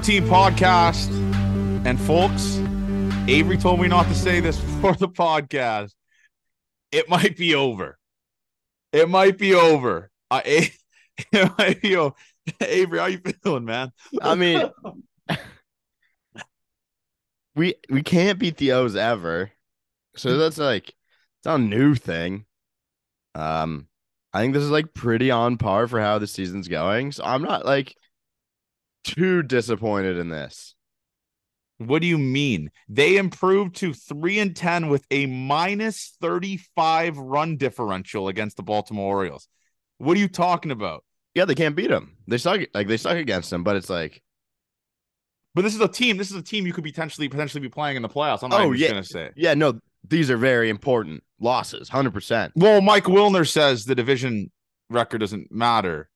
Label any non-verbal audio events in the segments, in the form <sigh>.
G14 podcast. And folks, Avery told me not to say this <laughs> before the podcast. It might be over. It might be over. Uh, <laughs> it might be over. Avery, how you feeling, man? I mean, <laughs> we we can't beat the O's ever, so that's like it's not a new thing. Um, I think this is like pretty on par for how the season's going. So I'm not like too disappointed in this. What do you mean? They improved to 3 and 10 with a minus 35 run differential against the Baltimore Orioles. What are you talking about? Yeah, they can't beat them. They suck like they suck against them, but it's like But this is a team. This is a team you could potentially potentially be playing in the playoffs. I'm not Oh, yeah. gonna say. yeah, no, these are very important losses, 100%. Well, Mike Wilner says the division record doesn't matter.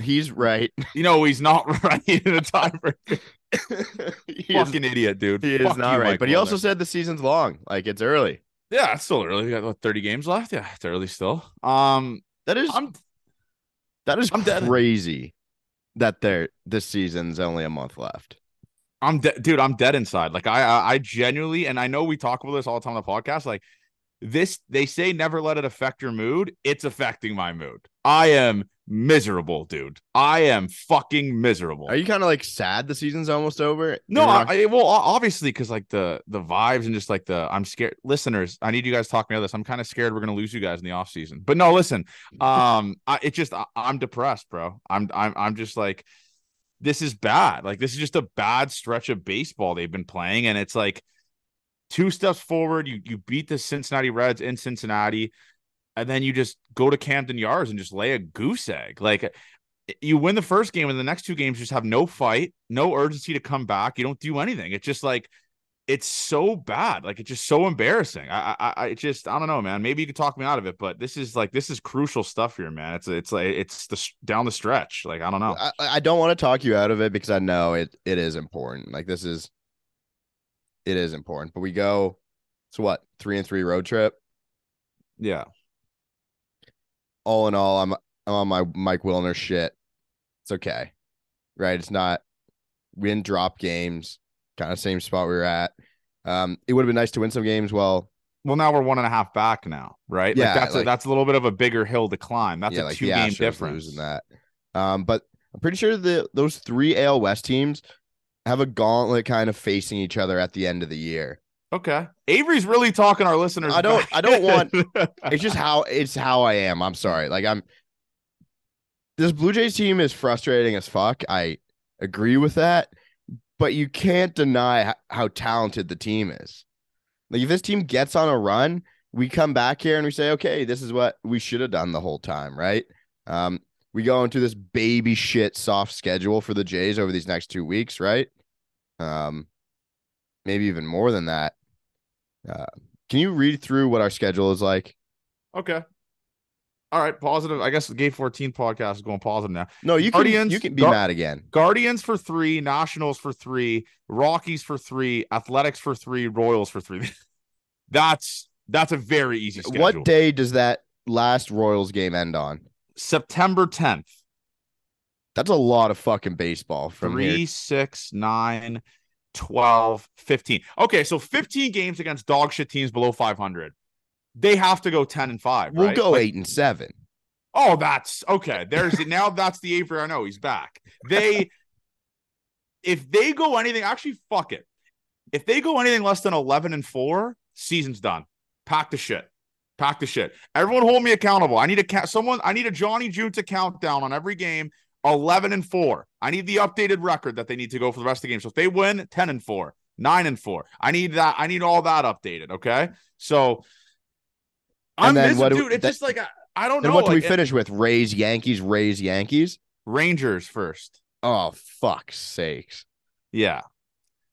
He's right. <laughs> You know, he's not <laughs> right in a tiebreaker. <laughs> is, Fucking idiot, dude. he is not you, right. Mike but he also said the season's long. Like it's early. Yeah, it's still early. We got what, 30 games left. Yeah, it's early still. Um, That is I'm that is I'm dead. crazy that there this season's only a month left. I'm de- dude, I'm dead inside. Like I, I I genuinely and I know we talk about this all the time on the podcast. Like this, they say never let it affect your mood. It's affecting my mood. I am miserable, dude. I am fucking miserable. Are you kind of like sad the season's almost over? no, not- I, I well, obviously, because like the the vibes and just like the I'm scared. Listeners, I need you guys to talk me out of this. I'm kind of scared we're gonna lose you guys in the off season. But no, listen, um, I, it just I, I'm depressed, bro. I'm I'm I'm just like this is bad. Like this is just a bad stretch of baseball they've been playing, and it's like two steps forward. You you beat the Cincinnati Reds in Cincinnati, and then you just go to Camden Yards and just lay a goose egg. Like you win the first game, and the next two games just have no fight, no urgency to come back. You don't do anything. It's just like it's so bad. Like it's just so embarrassing. I I, I it just I don't know, man. Maybe you could talk me out of it, but this is like this is crucial stuff here, man. It's it's like it's the down the stretch. Like I don't know. I, I don't want to talk you out of it because I know it it is important. Like this is it is important. But we go so what, three and three road trip. Yeah. All in all, I'm I'm on my Mike Wilner shit. It's okay. Right? It's not win drop games, kind of same spot we were at. Um, it would have been nice to win some games. Well, Well, now we're one and a half back now, right? Yeah, like that's a, that's a little bit of a bigger hill to climb. That's yeah, a like two game Astros difference. losing that. Um, but I'm pretty sure the those three AL West teams have a gauntlet kind of facing each other at the end of the year. Okay, Avery's really talking our listeners. I don't- I don't want- <laughs> It's just how it's how I am. I'm sorry. Like I'm this Blue Jays team is frustrating as fuck. I agree with that, but you can't deny how talented the team is. Like if this team gets on a run, we come back here and we say, okay, this is what we should have done the whole time, right? Um, we go into this baby shit soft schedule for the Jays over these next two weeks, right? Um, maybe even more than that. Uh, can you read through what our schedule is like? okay. All right, positive. I guess the Gate 14 podcast is going positive now. No, you can you can be Gar- mad again. Guardians for three, Nationals for three, Rockies for three, Athletics for three, Royals for three. <laughs> that's that's a very easy schedule. What day does that last Royals game end on? September 10th. That's a lot of fucking baseball from Three, here. six, nine, 12, 15. Okay, so 15 games against dog shit teams below 500. They have to go 10 and 5. We'll right? go Like, eight and seven. Oh, that's okay. There's <laughs> now that's the Avery I know. He's back. They if they go anything, actually fuck it. If they go anything less than 11 and 4, season's done. Pack the shit. Pack the shit. Everyone hold me accountable. I need a count someone I need a Johnny Junta countdown on every game 11 and 4. I need the updated record that they need to go for the rest of the game. So if they win 10 and 4, 9 and 4. I need that I need all that updated, okay? So I'm And then miserable, do- dude. It's that- just like I, I don't know. what do we like, finish with? Rays, Yankees, Rays, Yankees. Rangers first. Oh fuck's sakes! Yeah.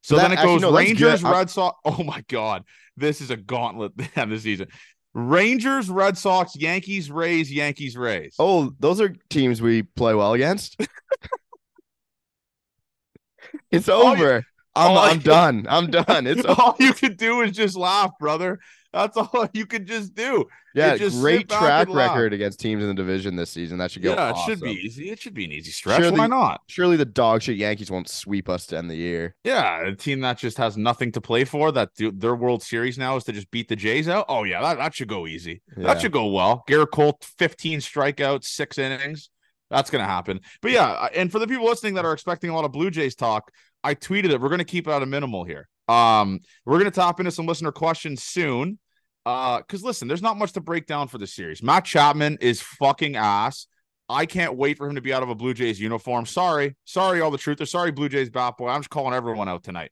So That- then it actually, goes no, Rangers, Red Sox. Oh my God. This is a gauntlet <laughs> the season. Rangers, Red Sox, Yankees, Rays, Yankees, Rays. Oh, those are teams we play well against. <laughs> it's All you- over. I'm I'm done. I'm done. It's over. <laughs> all you can do is just laugh, brother. That's <laughs> all you could just do. Yeah, just great track record against teams in the division this season. That should go. yeah, it should be easy. It should be an easy stretch. Surely- Why not? Surely the dog shit Yankees won't sweep us to end the year. Yeah, a team that just has nothing to play for. That do, their World Series now is to just beat the Jays out. Oh yeah, that, that should go easy. Yeah. That should go well. Gerrit Cole, 15 strikeouts, six innings. That's gonna happen. But yeah, and for the people listening that are expecting a lot of Blue Jays talk, I tweeted it. We're gonna keep it at a minimal here. Um, we're gonna tap into some listener questions soon. Uh, because listen, there's not much to break down for the series. Matt Chapman is fucking ass. I can't wait for him to be out of a Blue Jays uniform. Sorry, sorry, all the truth. Or sorry, Blue Jays bat boy. I'm just calling everyone out tonight.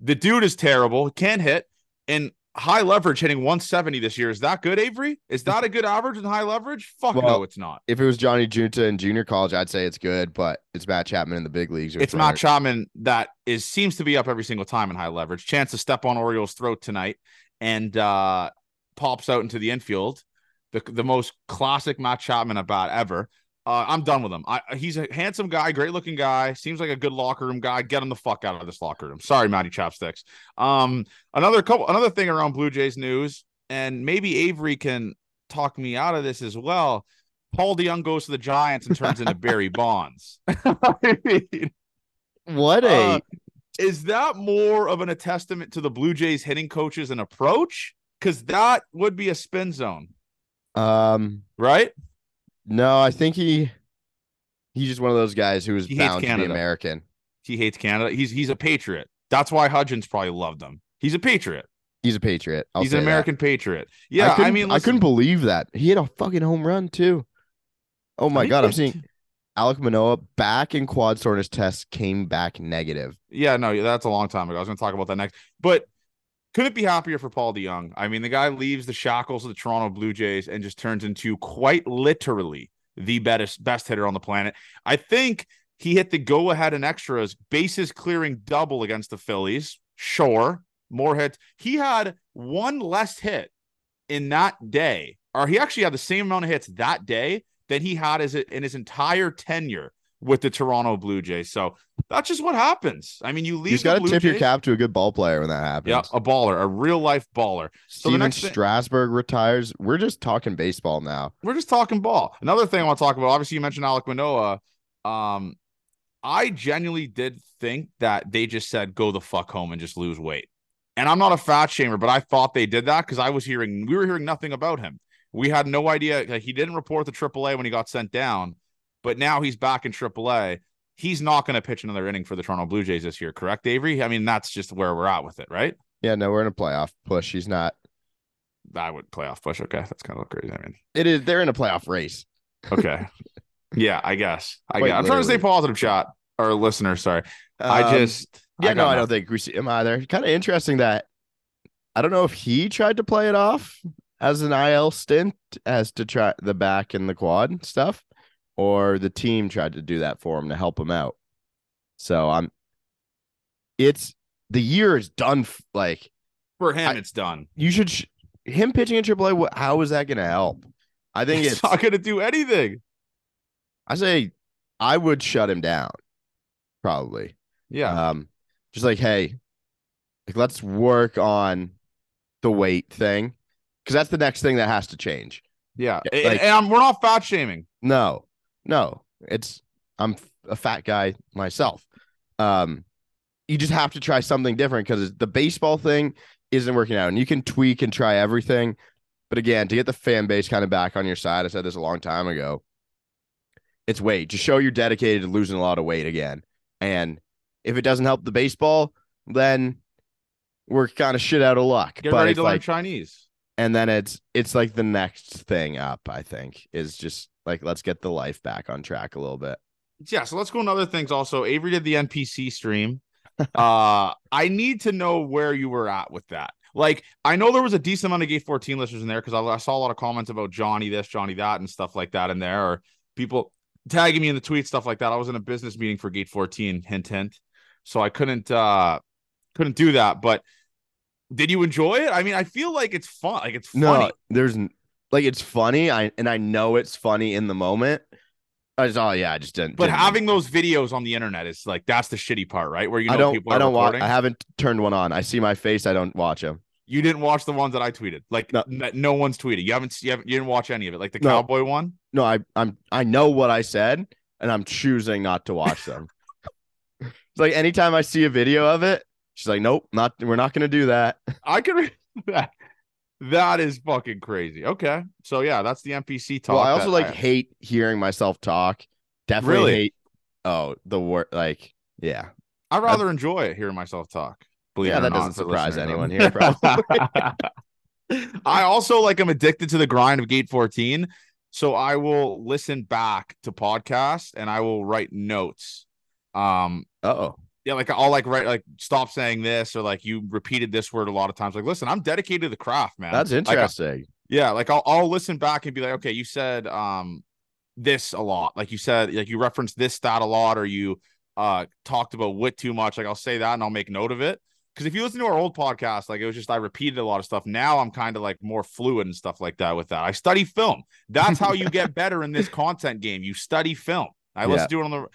The dude is terrible. Can't hit and high leverage hitting 170 this year. Is that good, Avery? Is that a good average in high leverage? Fuck Well, no, it's not. If it was Johnny Junta in junior college, I'd say it's good, but it's Matt Chapman in the big leagues. It's Matt Chapman that is seems to be up every single time in high leverage. Chance to step on Orioles' throat tonight and uh pops out into the infield. The the most classic Matt Chapman about ever. Uh, I'm done with him. I, he's a handsome guy, great looking guy. Seems like a good locker room guy. Get him the fuck out of this locker room. Sorry, Matty Chopsticks. Um, another couple, another thing around Blue Jays news, and maybe Avery can talk me out of this as well. Paul DeJong goes to the Giants and turns into Barry <laughs> Bonds. I mean, What a uh, is that more of an a testament to the Blue Jays hitting coaches and approach? Because that would be a spin zone, um right? no, I think he he's just one of those guys who is He bound to be. American. He hates Canada. He's he's a patriot. That's why Hudgens probably loved him. He's a patriot. He's a patriot. I'll he's an that. American patriot. Yeah, I, couldn't- mean, I couldn't believe that he hit a fucking home run too. Oh my god, I'm seeing Alek Manoah back in quad soreness test came back negative. Yeah, no, that's a long time ago. I was going to talk about that next, but couldn't be happier for Paul DeJong. I mean, the guy leaves the shackles of the Toronto Blue Jays and just turns into quite literally the best best hitter on the planet. I think he hit the go ahead and extras bases clearing double against the Phillies. Sure, more hits. He had one less hit in that day, or he actually had the same amount of hits that day than he had as in his entire tenure with the Toronto Blue Jays. So that's just what happens. I mean, you You leave. just the got to tip your cap to a good ball player when that happens. Yeah, a baller, a real life baller. So Stephen thing- Strasburg retires. We're just talking baseball now. We're just talking ball. Another thing I want to talk about. Obviously, you mentioned Alek Manoah. Um, I genuinely did think that they just said go the fuck home and just lose weight. And I'm not a fat shamer, but I thought they did that because I was hearing we were hearing nothing about him. We had no idea. He didn't report the AAA when he got sent down, but now he's back in AAA. He's not going to pitch another inning for the Toronto Blue Jays this year, correct, Avery? I mean, that's just where we're at with it, right? Yeah, no, we're in a playoff push. He's not. I would playoff push. Okay, that's kind of crazy. I mean, It is. They're in a playoff race. Okay. yeah, I guess. I Quite guess. I'm trying to stay positive, shot or listener. Sorry. I Um, just. Yeah, no, got I don't think we see him either. Kind of interesting that I don't know if he tried to play it off as an IL stint as to try the back and the quad stuff, or the team tried to do that for him to help him out. So I'm. It's the year is done. f- Like for him. I- it's done. you should sh- him pitching in AAA. wh- How is that going to help? I think It's, it's. not going to do anything. I say I would shut him down. Probably. Yeah. Um, just like, hey, like let's work on the weight thing because that's the next thing that has to change. yeah. And- like- and we're not fat shaming. No, no, it's I'm a fat guy myself. Um, you just have to try something different because the baseball thing isn't working out, and you can tweak and try everything. But again, to get the fan base kind of back on your side, I said this a long time ago. It's weight. Just show you're dedicated to losing a lot of weight again. And if it doesn't help the baseball, then we're kind of shit out of luck. Get but ready to learn like, Chinese. And then it's it's like the next thing up. I think is just like let's get the life back on track a little bit. Yeah. So let's go on other things. Also, Avery did the NPC stream. <laughs> uh, I need to know where you were at with that. Like, I know there was a decent amount of Gate 14 listeners in there because I, I saw a lot of comments about Johnny this, Johnny that, and stuff like that in there, or people tagging me in the tweet, stuff like that. I was in a business meeting for Gate 14, hint, hint. So I couldn't uh couldn't do that. But did you enjoy it? I mean, I feel like it's fun. Like it's funny. No, there's like it's funny. I and I know it's funny in the moment. I just oh yeah, I just didn't. But didn't- having those videos on the internet is like that's the shitty part, right? Where you know I don't people I don't watch. I haven't turned one on. I see my face. I don't watch them. You didn't watch the ones that I tweeted, like No. no, one's tweeted. You haven't, you haven't, you didn't watch any of it, like the No. cowboy one. No, I I'm I know what I said, and I'm choosing not to watch them. <laughs> it's like anytime I see a video of it, she's like, "Nope, not we're not gonna do that." <laughs> I can <laughs> that. That is fucking crazy. Okay, so yeah, that's the NPC talk. well, I also like hate hearing myself talk. Definitely Really? hate. Oh, the word like yeah, I rather enjoy hearing myself talk. Believe yeah. That not, doesn't surprise anyone here. Probably. <laughs> I also like I'm addicted to the grind of Gate 14. So I will listen back to podcasts and I will write notes. Um, oh, yeah, like I'll like write like stop saying this or like you repeated this word a lot of times. Like, listen, I'm dedicated to the craft, man. that's Like, interesting. yeah, like I'll I'll listen back and be like, okay, you said um this a lot. Like you said, like you referenced this stat a lot, or you uh talked about wit too much. Like I'll say that and I'll make note of it. Because if you listen to our old podcast, like it was just I repeated a lot of stuff. Now I'm kind of like more fluid and stuff like that with that. I study film. That's how you get <laughs> better in this content game. You study film. I listen to it on the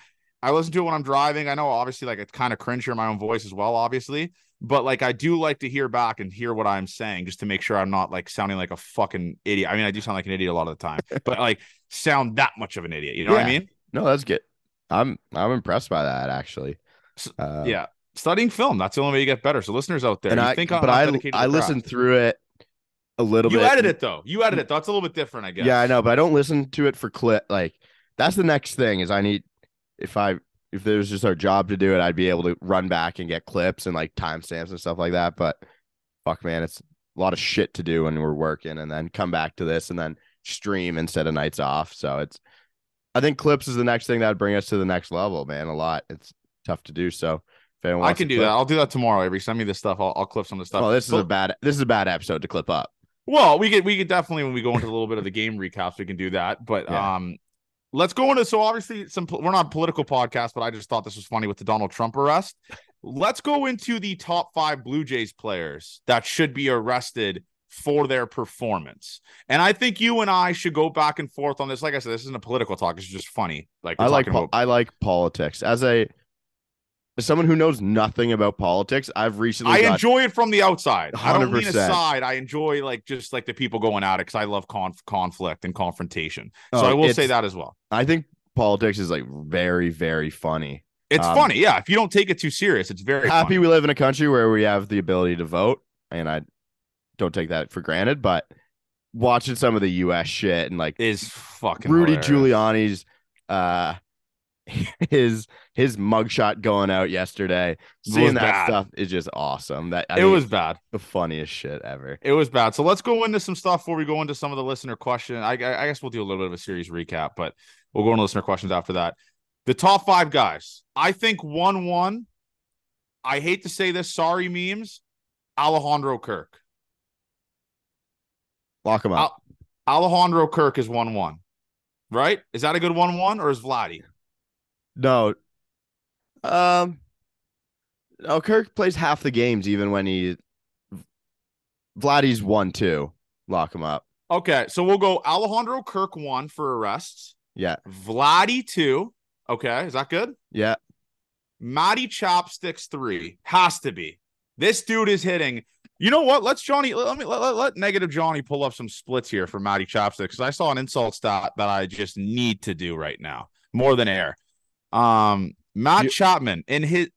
I listen to it when I'm driving. I know obviously like it's kind of cringe hearing my own voice as well, obviously. But like I do like to hear back and hear what I'm saying just to make sure I'm not like sounding like a fucking idiot. I mean, I do sound like an idiot a lot of the time, <laughs> but like sound that much of an idiot. You know what I mean? No, that's good. I'm I'm impressed by that actually. Uh, yeah. Studying film, that's the only way you get better. So listeners out there, and you I think I'm but I I listened through it a little You bit. You edit it though. You edit it. That's a little bit different, I guess. Yeah, I know, but I don't listen to it for clip. Like that's the next thing is I need if I if there was just our job to do it, I'd be able to run back and get clips and like timestamps and stuff like that. But fuck, man, it's a lot of shit to do when we're working, and then come back to this and then stream instead of nights off. So it's I think clips is the next thing that'd bring us to the next level, man. A lot. It's tough to do. So if anyone I can to do that. I'll do that tomorrow. Avery, send me this stuff. I'll, I'll clip some of the stuff. Well, this is But- a bad this is a bad episode to clip up. Well, we could we could definitely when we go into a little bit of the game recaps, we can do that. But Yeah. um, let's go into so obviously some we're not a political podcast, but I just thought this was funny with the Donald Trump arrest. Let's go into the top five Blue Jays players that should be arrested for their performance. And I think you and I should go back and forth on this. Like I said, this isn't a political talk. It's just funny. Like I like po- about- I like politics as a as someone who knows nothing about politics. I've recently I got- enjoy it from the outside. I don't mean 100%. aside. I enjoy like just like the people going at it because I love conf- conflict and confrontation. So Oh, I will say that as well. I think politics is like very very funny. It's Um, funny, yeah. If you don't take it too serious, it's very Happy funny. we live in a country where we have the ability to vote, and I don't take that for granted. But watching some of the U.S. shit and like is fucking Rudy hilarious. Giuliani's uh <laughs> his his mugshot going out yesterday, seeing that bad. stuff is just awesome. That I it mean, was bad. the funniest shit ever. It was bad. So let's go into some stuff before we go into some of the listener questions. I, I guess we'll do a little bit of a series recap, but we'll go into listener questions after that. The top five guys. I think one one. I hate to say this. Sorry, memes. Alejandro Kirk. Lock him up. Alejandro Kirk is one one. Right? Is that a good one one or is Vladdy? No. Um no, Kirk plays half the games even when he Vladdy's one two. Lock him up. Okay, so we'll go Alejandro Kirk one for arrests. Yeah. Vladdy two. Okay, is that good? Yeah. Matty Chopsticks three has to be. This dude is hitting. You know what? Let's Johnny. Let me let, let, let negative Johnny pull up some splits here for Matty Chopsticks because I saw an insult stat that I just need to do right now more than air. Um, Matt You- Chapman in his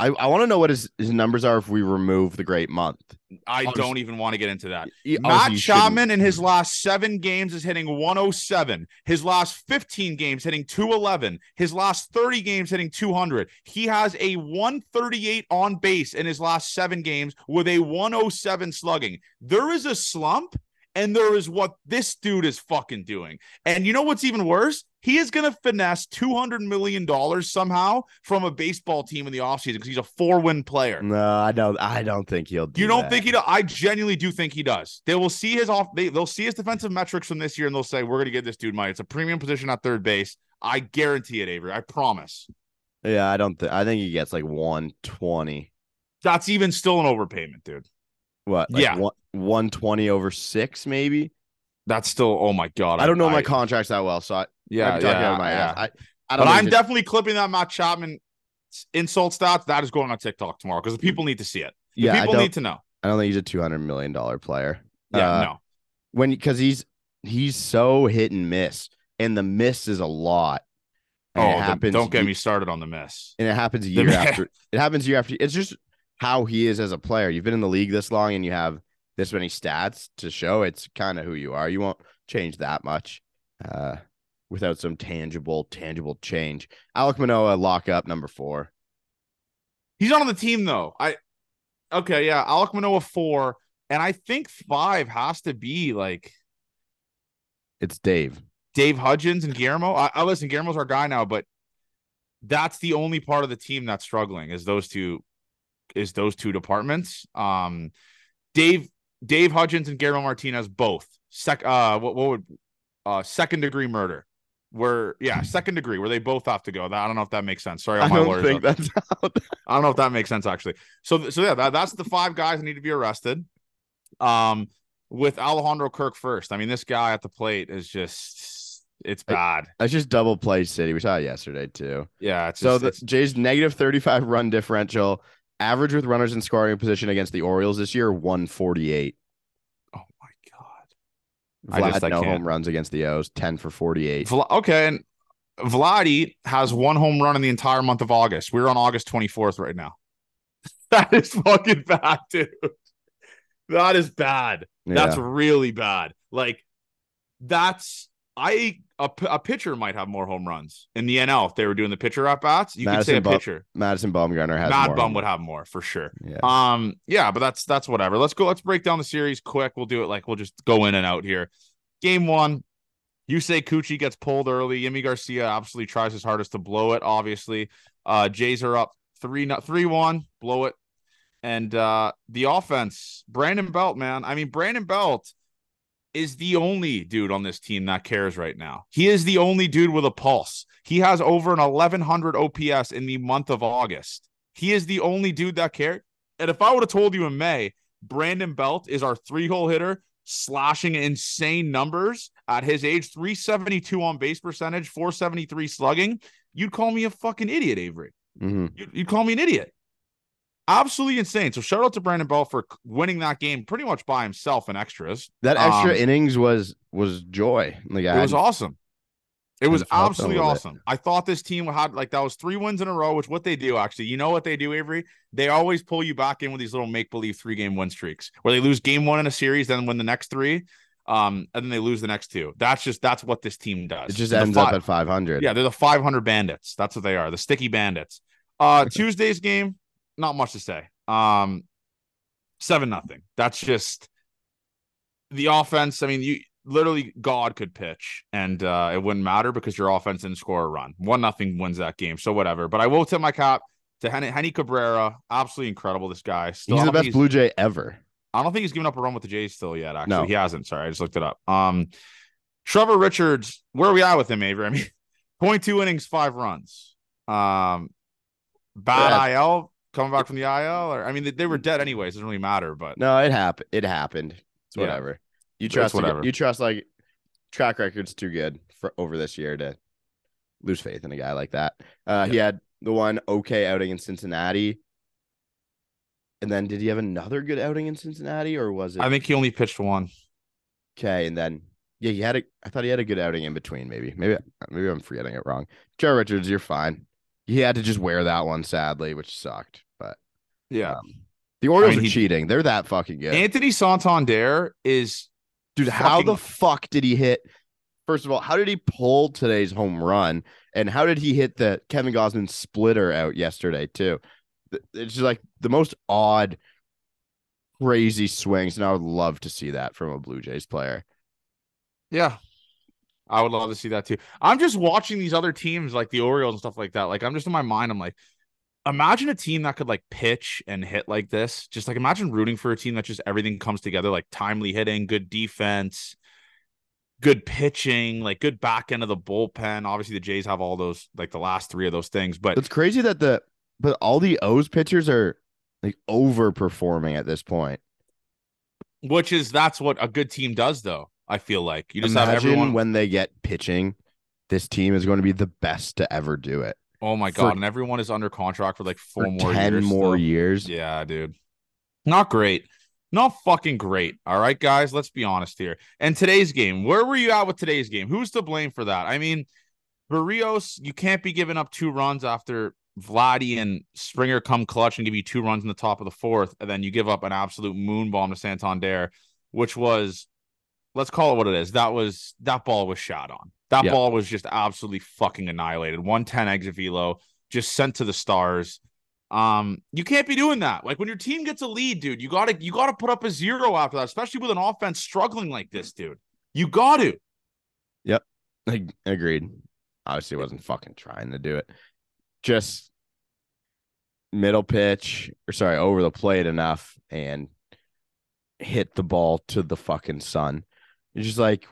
I, I want to know what his, his numbers are if we remove the great month. I Obviously- don't even want to get into that. He- Matt obviously you shouldn't. Chapman in his last seven games is hitting 107. His last 15 games hitting 211. His last 30 games hitting 200. He has a 138 on base in his last seven games with a 107 slugging. There is a slump, and there is what this dude is fucking doing. And you know what's even worse? He is going to finesse $200 million somehow from a baseball team in the offseason because he's a four win player. No, I don't I don't think he'll do You don't that. think he does? I genuinely do think he does. They will see his off. They, they'll see his defensive metrics from this year, and they'll say, "We're going to give this dude money. It's a premium position at third base. I guarantee it, Avery. I promise." Yeah, I don't think I think he gets like 120. That's even still an overpayment, dude. What? Like Yeah. one, 120 over 6 maybe? That's still. Oh my god. I don't know my contracts that well, so I Yeah, I'm talking yeah, my yeah. I, I But don't I'm think definitely clipping that Matt Chapman insult stats. That is going on TikTok tomorrow because the people need to see it. The Yeah, people need to know. I don't think he's a two hundred million dollar player. Yeah, Uh, no. when because he's he's so hit and miss, and the miss is a lot. Oh, happens. don't get me started on the miss. And it happens year after. It happens year after. It's just how he is as a player. You've been in the league this long, and you have this many stats to show. It's kind of who you are. You won't change that much, uh, without some tangible, tangible change. Alek Manoah lock up number four. He's on the team though. I okay, yeah. Alek Manoah four, and I think five has to be like It's Dave. Dave Hudgens and Guillermo. I, I listen, Guillermo's our guy now, but that's the only part of the team that's struggling is those two is those two departments. Um Dave Dave Hudgens and Guillermo Martinez both sec uh what, what would uh second degree murder. Where yeah, second degree where they both have to go. I don't know if that makes sense. Sorry, I don't think out that's how. <laughs> I don't know if that makes sense actually. So so yeah, that, that's the five guys that need to be arrested. Um, with Alejandro Kirk first. I mean, this guy at the plate is just it's bad. That's just double play city. We saw it yesterday too. Yeah, it's So just, the Jays negative 35 run differential, average with runners in scoring position against the Orioles this year 148. oh my god. I Vlad just- I no can't. home runs against the O's, 10 for 48. Vla- okay, and Vladdy has one home run in the entire month of August. We're on August 24th right now. <laughs> That is fucking bad, dude. That is bad. That's really bad. Like that's I a, a pitcher might have more home runs in the NL if they were doing the pitcher at bats. You could say a Madison pitcher. Madison Bumgarner has Mad more Bum would have more for sure. Yeah. Um, yeah, but that's that's whatever. Let's go. Let's break down the series quick. We'll do it like we'll just go in and out here. Game one, you say Coochie gets pulled early. Yimi Garcia absolutely tries his hardest to blow it. Obviously, uh, Jays are up three three one, blow it, and uh, the offense, Brandon Belt, man. I mean, Brandon Belt is the only dude on this team that cares right now. He is the only dude with a pulse. He has over an 1100 OPS in the month of August. He is the only dude that cared. And if I would have told you in May, Brandon Belt is our three hole hitter, slashing insane numbers at his age 372 on base percentage, 473 slugging, you'd call me a fucking idiot, Avery. Mhm. You'd, you'd call me an idiot. Absolutely insane. So shout out to Brandon Belt for winning that game pretty much by himself in extras. That extra Um, innings was was joy. Like I It was awesome. It was Had to felt absolutely a little bit. awesome. I thought this team had like that was three wins in a row, which what they do actually. You know what they do, Avery? They always pull you back in with these little make believe three game win streaks where they lose game one in a series, then win the next three, um, and then they lose the next two. That's just that's what this team does. it just They're the ends fi- up at 500. yeah, they're the 500 bandits. That's what they are, the sticky bandits. Uh, <laughs> Tuesday's game, not much to say. Um, seven nothing. That's just the offense. I mean, you literally God could pitch and uh, it wouldn't matter because your offense didn't score a run. One nothing wins that game. So whatever. But I will tip my cap to Henny, Henny Cabrera. Absolutely incredible. This guy. Still, He's the best Blue Jay ever. I don't think he's given up a run with the Jays still yet. Actually, No. he hasn't. Sorry, I just looked it up. Um, Trevor Richards, where are we at with him, Avery? I mean, <laughs> point two innings, five runs. Um, bad IL coming back from the IL, or I mean, they, they were dead anyways. It doesn't really matter, but No, it happened. It happened. It's Yeah. whatever. You trust whatever. You trust like track record's too good for over this year to lose faith in a guy like that. Uh, He had the one okay outing in Cincinnati, and then did he have another good outing in Cincinnati, or was it I think he only pitched one. okay? And then yeah, he had a. I thought he had a good outing in between. Maybe, maybe, maybe I'm forgetting it wrong. Joe Richards, you're fine. He had to just wear that one sadly, which sucked. Yeah, um, the Orioles mean, are he- cheating. They're that fucking good. Anthony Santander is Dude, how the fuck did he hit? First of all, how did he pull today's home run? And how did he hit the Kevin Gausman splitter out yesterday, too? It's just like the most odd, crazy swings. And I would love to see that from a Blue Jays player. Yeah. I would love to see that too. I'm just watching these other teams like the Orioles and stuff like that. Like I'm just in my mind, I'm like, imagine a team that could like pitch and hit like this. Just like imagine rooting for a team that just everything comes together, like timely hitting, good defense, good pitching, like good back end of the bullpen. Obviously, the Jays have all those, like the last three of those things. But It's crazy that the, but all the O's pitchers are like overperforming at this point. which is that's what a good team does, though. I feel like you just have Imagine everyone. when they get pitching, this team is going to be the best to ever do it. Oh my god, and everyone is under contract for like four For more 10 years. more still. years. Yeah, dude. Not great. Not fucking great. All right, guys, let's be honest here. And today's game, where were you at with today's game? Who's to blame for that? I mean, Berrios, you can't be giving up two runs after Vladdy and Springer come clutch and give you two runs in the top of the fourth, and then you give up an absolute moon bomb to Santander, which was, let's call it what it is. That was that ball was shot on. That Yeah. ball was just absolutely fucking annihilated. 110 exit velo, just sent to the stars. Um, you can't be doing that. Like when your team gets a lead, dude, you gotta you gotta put up a zero after that, especially with an offense struggling like this, dude. You got to. Yep, Ag- Agreed. Obviously, wasn't fucking trying to do it. Just middle pitch, or sorry, over the plate enough and hit the ball to the fucking sun. It's just like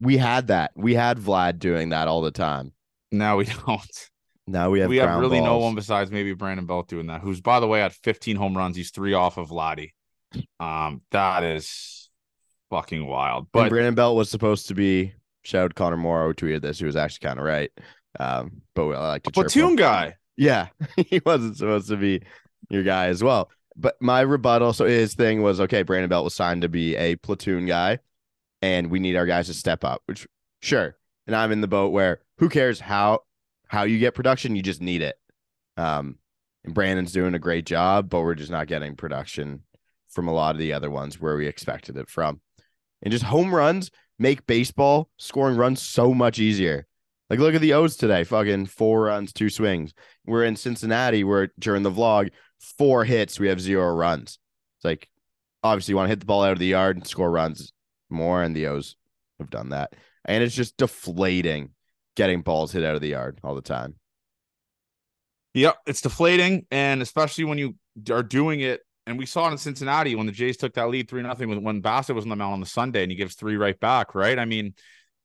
we had that. We had Vlad doing that all the time. Now we don't. Now we have we have really no one besides maybe Brandon Belt doing that. Who's by the way at 15 home runs. He's three off of Vladdy. Um, that is fucking wild. But But Brandon Belt was supposed to be. Shout out Connor Morrow tweeted this. He was actually kind of right. Um, but I like to platoon guy. Yeah, <laughs> he wasn't supposed to be your guy as well. But my rebuttal, so his thing was okay. Brandon Belt was signed to be a platoon guy, and we need our guys to step up. Which sure, and I'm in the boat where who cares how how you get production, you just need it. Um, and Brandon's doing a great job, but we're just not getting production from a lot of the other ones where we expected it from. And just home runs make baseball scoring runs so much easier. Like look at the O's today, fucking four runs, two swings. We're in Cincinnati where during the vlog, four hits, we have zero runs. It's like obviously you want to hit the ball out of the yard and score runs more, and the O's have done that. And it's just deflating getting balls hit out of the yard all the time. Yep, it's deflating, and especially when you are doing it. And we saw it in Cincinnati when the Jays took that lead three nothing when when Bassitt was on the mound on the Sunday, and he gives three right back. Right? I mean,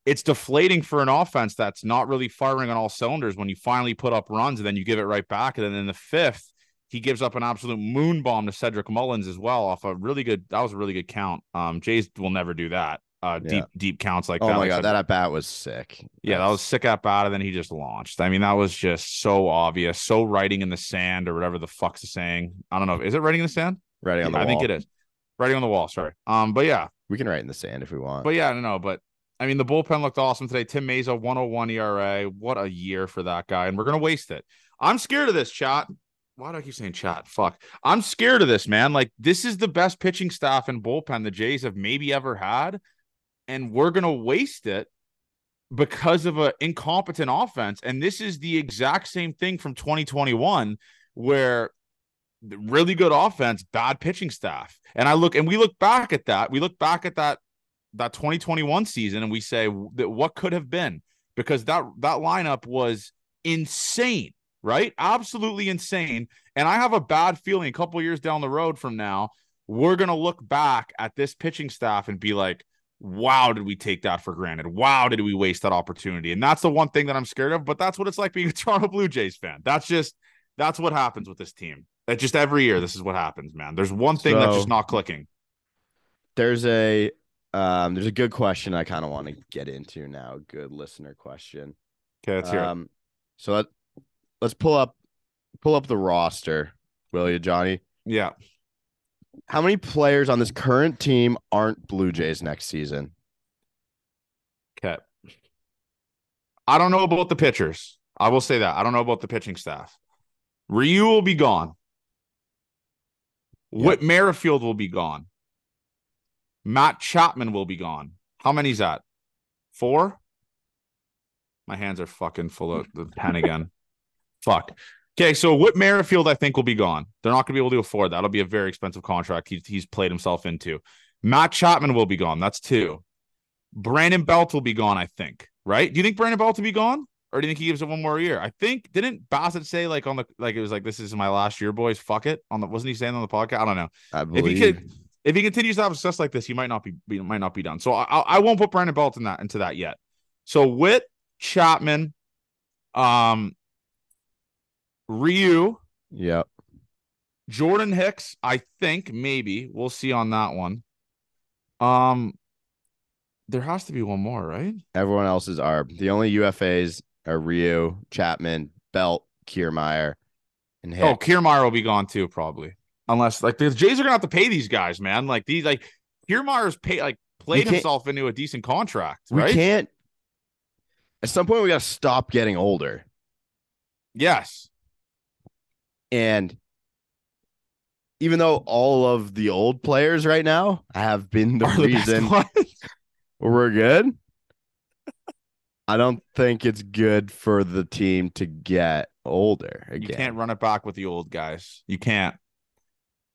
it's deflating for an offense that's not really firing on all cylinders. When you finally put up runs, and then you give it right back, and then in the fifth, he gives up an absolute moon bomb to Cedric Mullins as well off a really good. That was a really good count. Um, Jays will never do that. Uh, Yeah. deep deep counts like oh that. my Like god, that at bat was sick. yeah, that was sick at bat, and then he just launched. I mean, that was just so obvious, so writing in the sand or whatever the fuck's the saying. I don't know. Is it writing in the sand? ready on the I wall. think it is. Writing on the wall. Sorry. Um, but yeah, We can write in the sand if we want. but yeah, I don't know. But I mean, the bullpen looked awesome today. Tim Mayza, 101 ERA. What a year for that guy, and we're gonna waste it. I'm scared of this, chat. Why do I keep saying chat? Fuck. I'm scared of this, man. Like, this is the best pitching staff and bullpen the Jays have maybe ever had, and we're gonna waste it because of an incompetent offense. And this is the exact same thing from 2021, where really good offense, bad pitching staff. And I look and we look back at that. We look back at that that 2021 season and we say that what could have been because that that lineup was insane, right? Absolutely insane. And I have a bad feeling a couple years down the road from now, we're going to look back at this pitching staff and be like, wow, did we take that for granted? Wow, did we waste that opportunity? And that's the one thing that I'm scared of, but that's what it's like being a <laughs> Toronto Blue Jays fan. That's just that's what happens with this team. That just every year this is what happens, man. There's one thing that's just not clicking. there's a um there's a good question I kind of want to get into now. Good listener question. Okay, let's hear it. Um, so let let's pull up pull up the roster, will you, Johnny? Yeah. How many players on this current team aren't Blue Jays next season? Okay. I don't know about the pitchers. I will say that. I don't know about the pitching staff. Ryu will be gone. Yep. Whit Merrifield will be gone. Matt Chapman will be gone. How many's that? Four? My hands are fucking full of the pen again. <laughs> Fuck. Okay, so Whit Merrifield, I think, will be gone. They're not going to be able to afford that. That'll be a very expensive contract he's, he's played himself into. Matt Chapman will be gone. That's two. Brandon Belt will be gone, I think. Right? Do you think Brandon Belt will be gone? Or do you think he gives it one more year? I think didn't Bassitt say like on the like it was like this is my last year, boys. Fuck it. On the wasn't he saying on the podcast? I don't know. I If he could if he continues to have success like this, he might not be, be might not be done. So I, I won't put Brandon Belt in that into that yet. So Whit, Chapman, um, Ryu, Yep. Jordan Hicks, I think maybe we'll see on that one. Um, there has to be one more, right? Everyone else's are the only UFAs are Ryu, Chapman, Belt, Kiermaier, and Hicks. Oh, Kiermaier will be gone too, probably. unless like the Jays are gonna have to pay these guys, man. Like these, like Kiermaier's pay like played himself into a decent contract. We right? can't. At some point, we got to stop getting older. Yes. And even though all of the old players right now have been the Are reason ones. <laughs> we're good, I don't think it's good for the team to get older again. You can't run it back with the old guys. You can't.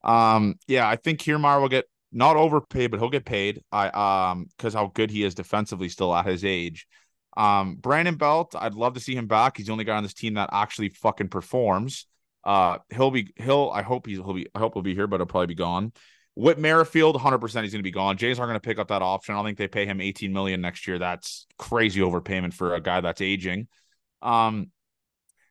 Um, yeah, I think Kiermaier will get not overpaid, but he'll get paid. I um because how good he is defensively still at his age. Um, Brandon Belt, I'd love to see him back. He's the only guy on this team that actually fucking performs. Uh, he'll be he'll. I hope he'll be. I hope he'll be here, but he'll probably be gone. Whit Merrifield, 100 percent he's going to be gone. Jays aren't going to pick up that option. I think they pay him 18 million next year. That's crazy overpayment for a guy that's aging. Um,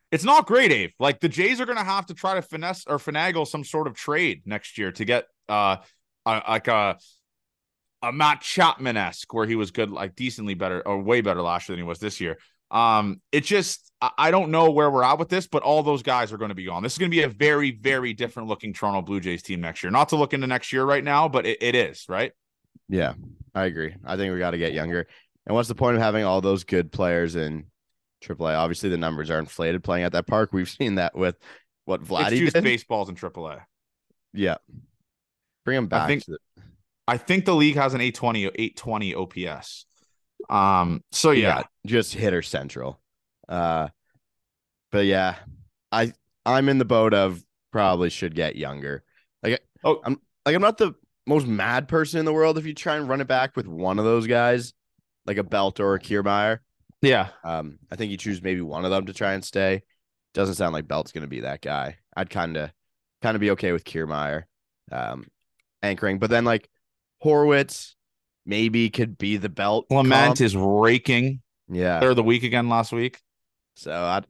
it's not great, Abe. Like the Jays are going to have to try to finesse or finagle some sort of trade next year to get uh, a, like a a Matt Chapman esque where he was good, like decently better or way better last year than he was this year. Um, it just I, I don't know where we're at with this, but all those guys are going to be gone. This is going to be a very, very different looking Toronto Blue Jays team next year. Not to look into next year right now, but it, it is right. Yeah, I agree. I think we got to get younger. And what's the point of having all those good players in AAA? Obviously, the numbers are inflated playing at that park. We've <laughs> seen that with what It's Vladdy used did. baseballs in AAA. Yeah, bring them back. think- to the- I think the league has an 820 820 OPS. Um, so yeah, yeah, just hitter central. Uh, but yeah, I I'm in the boat of probably should get younger. Like, Oh. I'm like I'm not the most mad person in the world if you try and run it back with one of those guys, like a Belt or a Kiermaier. yeah. Um, I think you choose maybe one of them to try and stay. Doesn't sound like Belt's gonna be that guy. I'd kind of kind of be okay with Kiermaier, um, anchoring, but then like Horwitz maybe could be the Belt. Clement comp. is raking. yeah. They're the week again last week. So I'd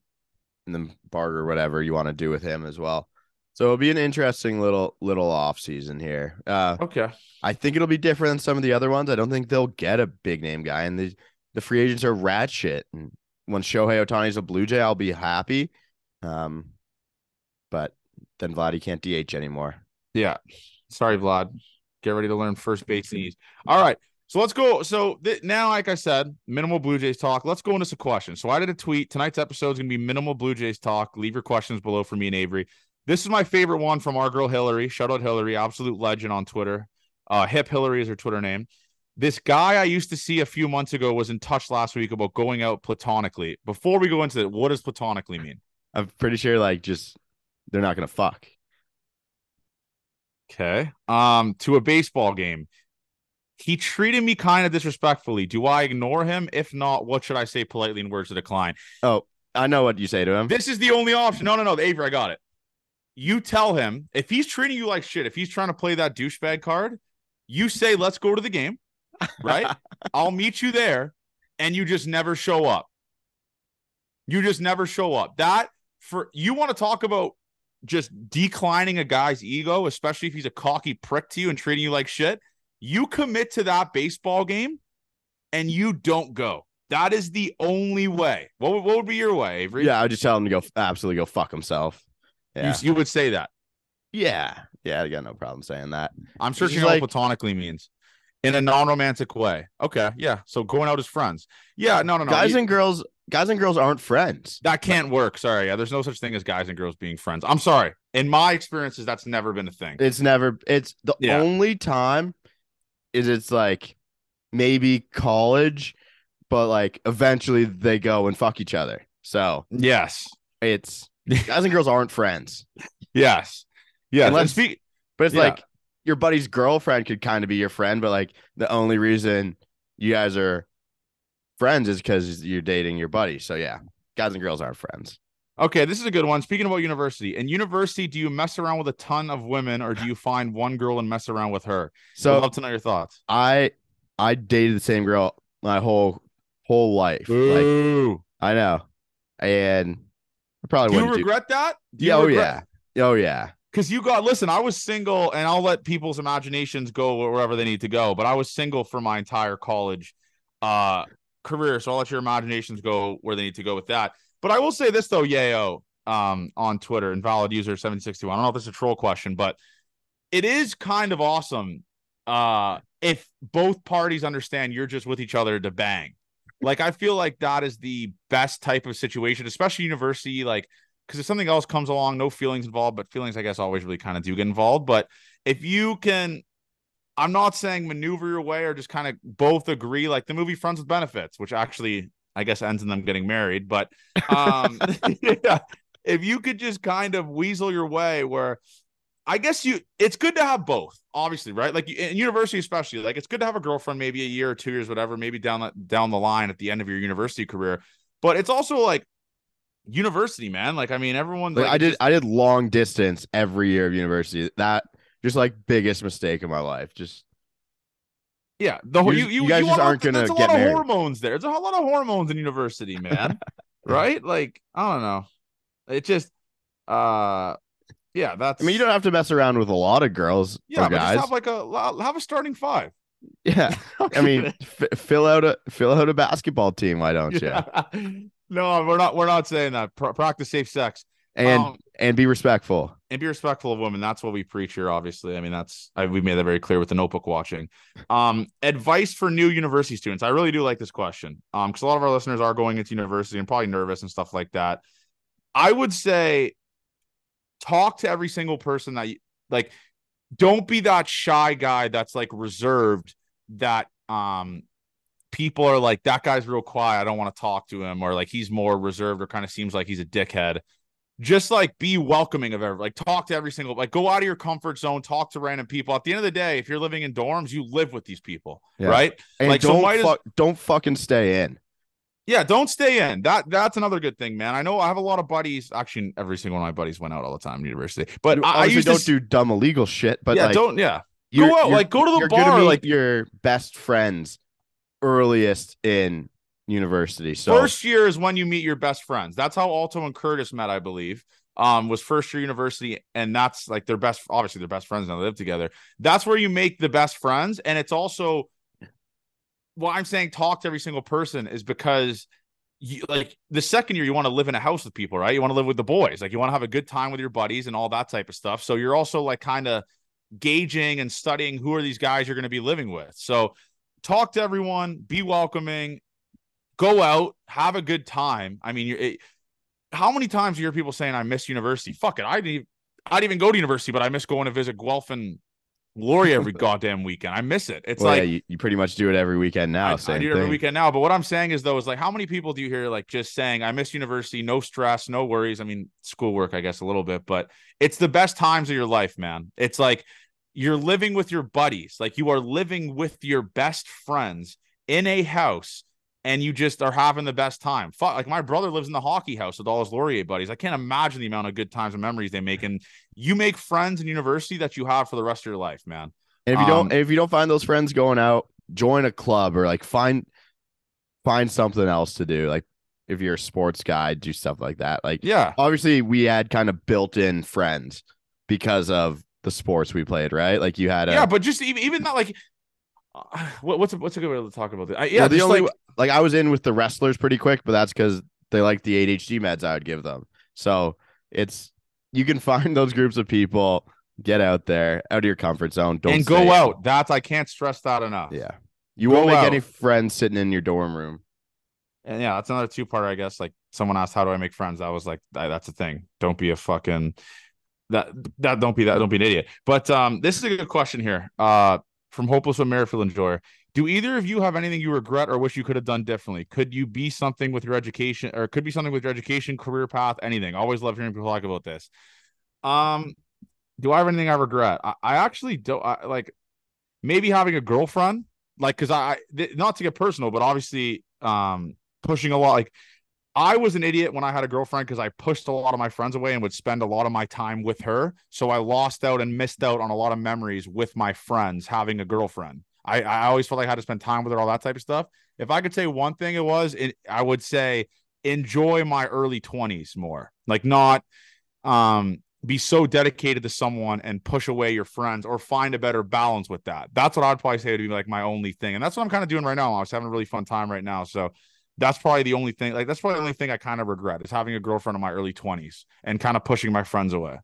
and then Barger, whatever you want to do with him as well. So it'll be an interesting little little off season here. Uh, Okay. I think it'll be different than some of the other ones. I don't think they'll get a big name guy, and the the free agents are rat shit. And when Shohei Ohtani's a Blue Jay, I'll be happy. Um, but then Vladdy can't DH anymore. Yeah. Sorry, Vlad. Get ready to learn first base knees. All right. So let's go. So th- now, like I said, minimal Blue Jays talk. Let's go into some questions. So I did a tweet. Tonight's episode is going to be minimal Blue Jays talk. Leave your questions below for me and Avery. This is my favorite one from our girl Hillary. Shout out Hillary, absolute legend on Twitter. Uh, Hip Hillary is her Twitter name. This guy I used to see a few months ago was in touch last week about going out platonically. Before we go into it, what does platonically mean? I'm pretty sure like just they're not gonna fuck. Okay. Um, to a baseball game. He treated me kind of disrespectfully. Do I ignore him? If not, what should I say politely in words of decline? Oh, I know what you say to him. This is the only option. No, no, no. Avery, I got it. You tell him if he's treating you like shit, if he's trying to play that douchebag card, you say, let's go to the game, right? <laughs> I'll meet you there, and you just never show up. You just never show up. That for you want to talk about just declining a guy's ego, especially if he's a cocky prick to you and treating you like shit. You commit to that baseball game and you don't go. That is the only way. What would, what would be your way, Avery? yeah, I would just tell him to go absolutely go fuck himself. Yeah, You, you would say that. yeah, yeah. I got no problem saying that. I'm searching like- what platonically means in a non-romantic way. Okay, yeah. So going out as friends. Yeah, no, no, no. guys You- and girls, guys and girls aren't friends. that can't work. Sorry, yeah. There's no such thing as guys and girls being friends. I'm sorry. In my experiences, that's never been a thing. It's never. It's the Yeah. only time is it's like maybe college, but like eventually they go and fuck each other. So Yes, it's <laughs> guys and girls aren't friends. yes, Yeah. Unless- speak. But it's Yeah. like your buddy's girlfriend could kind of be your friend, but like the only reason you guys are friends is because you're dating your buddy. So yeah, guys and girls aren't friends. Okay, this is a good one. Speaking about university, in university, do you mess around with a ton of women, or do you find one girl and mess around with her? So, I'd love to know your thoughts. I I dated the same girl my whole whole life. Like Ooh. I know, and I probably do you regret that? Do do. you Yeah, oh regret- yeah, oh yeah. Because you got, listen, I was single and I'll let people's imaginations go wherever they need to go, but I was single for my entire college uh career. So I'll let your imaginations go where they need to go with that. But I will say this though, Yayo, um, on Twitter, invalid user 761. I don't know if is a troll question, but it is kind of awesome uh if both parties understand you're just with each other to bang. Like I feel like that is the best type of situation, especially university, like because if something else comes along, no feelings involved, but feelings I guess always really kind of do get involved. But if you can I'm not saying maneuver your way or just kind of both agree, like the movie Friends with Benefits, which actually I guess ends in them getting married. But um, <laughs> <laughs> yeah, if you could just kind of weasel your way where I guess you it's good to have both, obviously, right? Like in university, especially, like it's good to have a girlfriend, maybe a year or two years, whatever, maybe down the down the line at the end of your university career. But it's also like university, man. Like, I mean, everyone like, like I did just- I did long distance every year of university. That just like biggest mistake in my life. Just yeah, the whole You you you, guys you just aren't gonna there's a get lot of hormones there. There's a lot of hormones in university, man. <laughs> right? Like, I don't know. It just uh yeah, that's I mean, you don't have to mess around with a lot of girls yeah, but guys. have like a have a starting five. yeah, I mean, <laughs> f- fill out a fill out a basketball team. Why don't you? <laughs> Yeah. no, we're not. We're not saying that. Pra- practice safe sex And Um, and be respectful. and be respectful of women. That's what we preach here. Obviously, I mean that's I, we made that very clear with the Notebook watching. Um, advice for new university students. I really do like this question. Um, because a lot of our listeners are going into university and probably nervous and stuff like that. I would say, talk to every single person that you like. Don't be that shy guy that's like reserved that um people are like that guy's real quiet. I don't want to talk to him, or like he's more reserved, or kind of seems like he's a dickhead. Just like be welcoming of every, like talk to every single, like go out of your comfort zone, talk to random people. At the end of the day, if you're living in dorms, you live with these people, Yeah. right? And like, don't as- fuck, don't fucking stay in. Yeah, don't stay in. That that's another good thing, man. I know I have a lot of buddies. Actually, every single one of my buddies went out all the time in university. But I, used don't to do dumb illegal shit. But yeah, like, don't yeah. Go out, like, go to the you're bar, like- your best friends earliest in university. So First year is when you meet your best friends. That's how Alto and Curtis met, I believe. Um, was first year university, and that's like their best. Obviously, their best friends now. They live together. That's where you make the best friends, and it's also why I'm saying talk to every single person is because you like the second year you want to live in a house with people, right? You want to live with the boys, like you want to have a good time with your buddies and all that type of stuff. So you're also like kind of gauging and studying who are these guys you're going to be living with. So talk to everyone, be welcoming, go out, have a good time. I mean, you're, it, how many times do you hear people saying, I miss university? Fuck it. I didn't, even, I didn't even go to university, but I miss going to visit Guelph and Laurier every <laughs> goddamn weekend. I miss it. It's well, like, yeah, you, you pretty much do it every weekend now. I, I same do it every thing. weekend now. But what I'm saying is, though, is like, how many people do you hear like just saying, I miss university, no stress, no worries? I mean, schoolwork, I guess, a little bit, but it's the best times of your life, man. It's like you're living with your buddies, like you are living with your best friends in a house and you just are having the best time. Fuck, like my brother lives in the hockey house with all his Laurier buddies. I can't imagine the amount of good times and memories they make. And you make friends in university that you have for the rest of your life, man. And if you Um, don't, if you don't find those friends going out, join a club or like find find something else to do. Like if you're a sports guy, do stuff like that. Like Yeah. obviously, we had kind of built-in friends because of the sports we played, right? Like you had a yeah, but just even even not like uh, what, what's a, what's a good way to talk about this? I, yeah, Well, the just only like like I was in with the wrestlers pretty quick, but that's because they like the ADHD meds I would give them. So it's you can <laughs> find those groups of people, get out there, out of your comfort zone, don't and go out. That's I can't stress that enough. Yeah, you Go won't make out. any friends sitting in your dorm room. And yeah, that's another two part, I guess. Like someone asked, "How do I make friends?" I was like, "That's a thing. Don't be a fucking that that don't be that. Don't be an idiot." But um, this is a good question here. Uh, from hopeless but Merrifield enjoyer. Do either of you have anything you regret or wish you could have done differently? Could you be something with your education, or could be something with your education, career path, anything? Always love hearing people talk about this. Um, do I have anything I regret? I, I actually don't. I, like maybe having a girlfriend, like because I, I th- not to get personal, but obviously, um, pushing a lot. Like I was an idiot when I had a girlfriend because I pushed a lot of my friends away and would spend a lot of my time with her. So I lost out and missed out on a lot of memories with my friends having a girlfriend. I, I always felt like I had to spend time with her, all that type of stuff. If I could say one thing, it was it, I would say enjoy my early 20s more. Like not um be so dedicated to someone and push away your friends or find a better balance with that. That's what I'd probably say would be like my only thing. And that's what I'm kind of doing right now. I was having a really fun time right now. So that's probably the only thing like that's probably the only thing I kind of regret is having a girlfriend in my early 20s and kind of pushing my friends away.